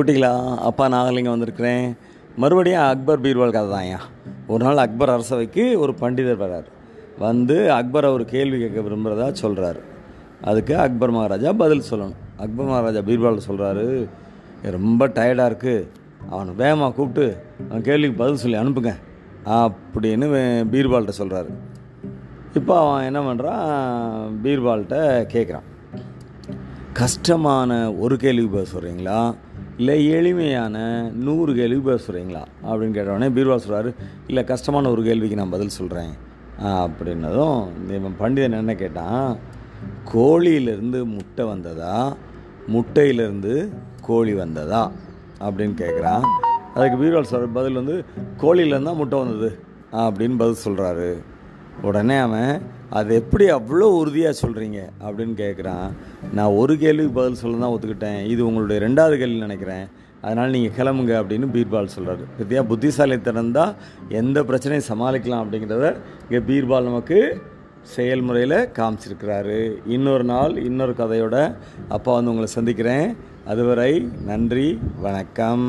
குட்டிகளா? அப்பா நாகலிங்கம் வந்திருக்கிறேன். மறுபடியும் அக்பர் பீர்வால் கதை தான்யா ஒரு நாள் அக்பர் அரசவைக்கு ஒரு பண்டிதர் வர்றார் வந்து அக்பரை ஒரு கேள்வி கேட்க விரும்புகிறதா சொல்கிறாரு அதுக்கு அக்பர் மகாராஜா பதில் சொல்லணும். அக்பர் மகாராஜா பீர்பால் சொல்கிறாரு ரொம்ப டயர்டாக இருக்குது அவனை வேகமாக கூப்பிட்டு அவன் கேள்விக்கு பதில் சொல்லி அனுப்புங்க. அப்படின்னு பீர்பால்கிட்ட சொல்கிறாரு இப்போ அவன் என்ன பண்ணுறான் பீர்பால்கிட்ட கேட்குறான் கஷ்டமான ஒரு கேள்விக்கு பதில் சொல்கிறீங்களா இல்லை எளிமையான நூறு கேள்வி பதில் சொல்கிறீங்களா அப்படின்னு கேட்டவுடனே பீர்வா சொல்கிறாரு இல்லை கஷ்டமான ஒரு கேள்விக்கு நான் பதில் சொல்கிறேன் அப்படின்னதும் இவன் பண்டிதன் என்ன கேட்டான்? கோழியிலேருந்து முட்டை வந்ததா? முட்டையிலேருந்து கோழி வந்ததா? அப்படின்னு கேட்குறான் அதுக்கு பீர்வால் சொல்கிற பதில் வந்து கோழியிலேருந்து தான் முட்டை வந்தது. அப்படின்னு பதில் சொல்கிறாரு உடனே அவன் அது எப்படி அவ்வளோ உறுதியாக சொல்கிறீங்க அப்படின்னு கேட்குறான் நான் ஒரு கேள்விக்கு பதில் சொல்ல தான் ஒத்துக்கிட்டேன். இது உங்களுடைய ரெண்டாவது கேள்வி நினைக்கிறேன். அதனால் நீங்கள் கிளம்புங்க அப்படின்னு பீர்பால் சொல்கிறாரு பார்த்தியா புத்திசாலித்தனம் தான். எந்த பிரச்சனையும் சமாளிக்கலாம் அப்படிங்கிறத இங்கே பீர்பால் நமக்கு செயல்முறையில் காமிச்சிருக்கிறாரு. இன்னொரு நாள் இன்னொரு கதையோட அப்பா வந்து உங்களை சந்திக்கிறேன். அதுவரை நன்றி வணக்கம்.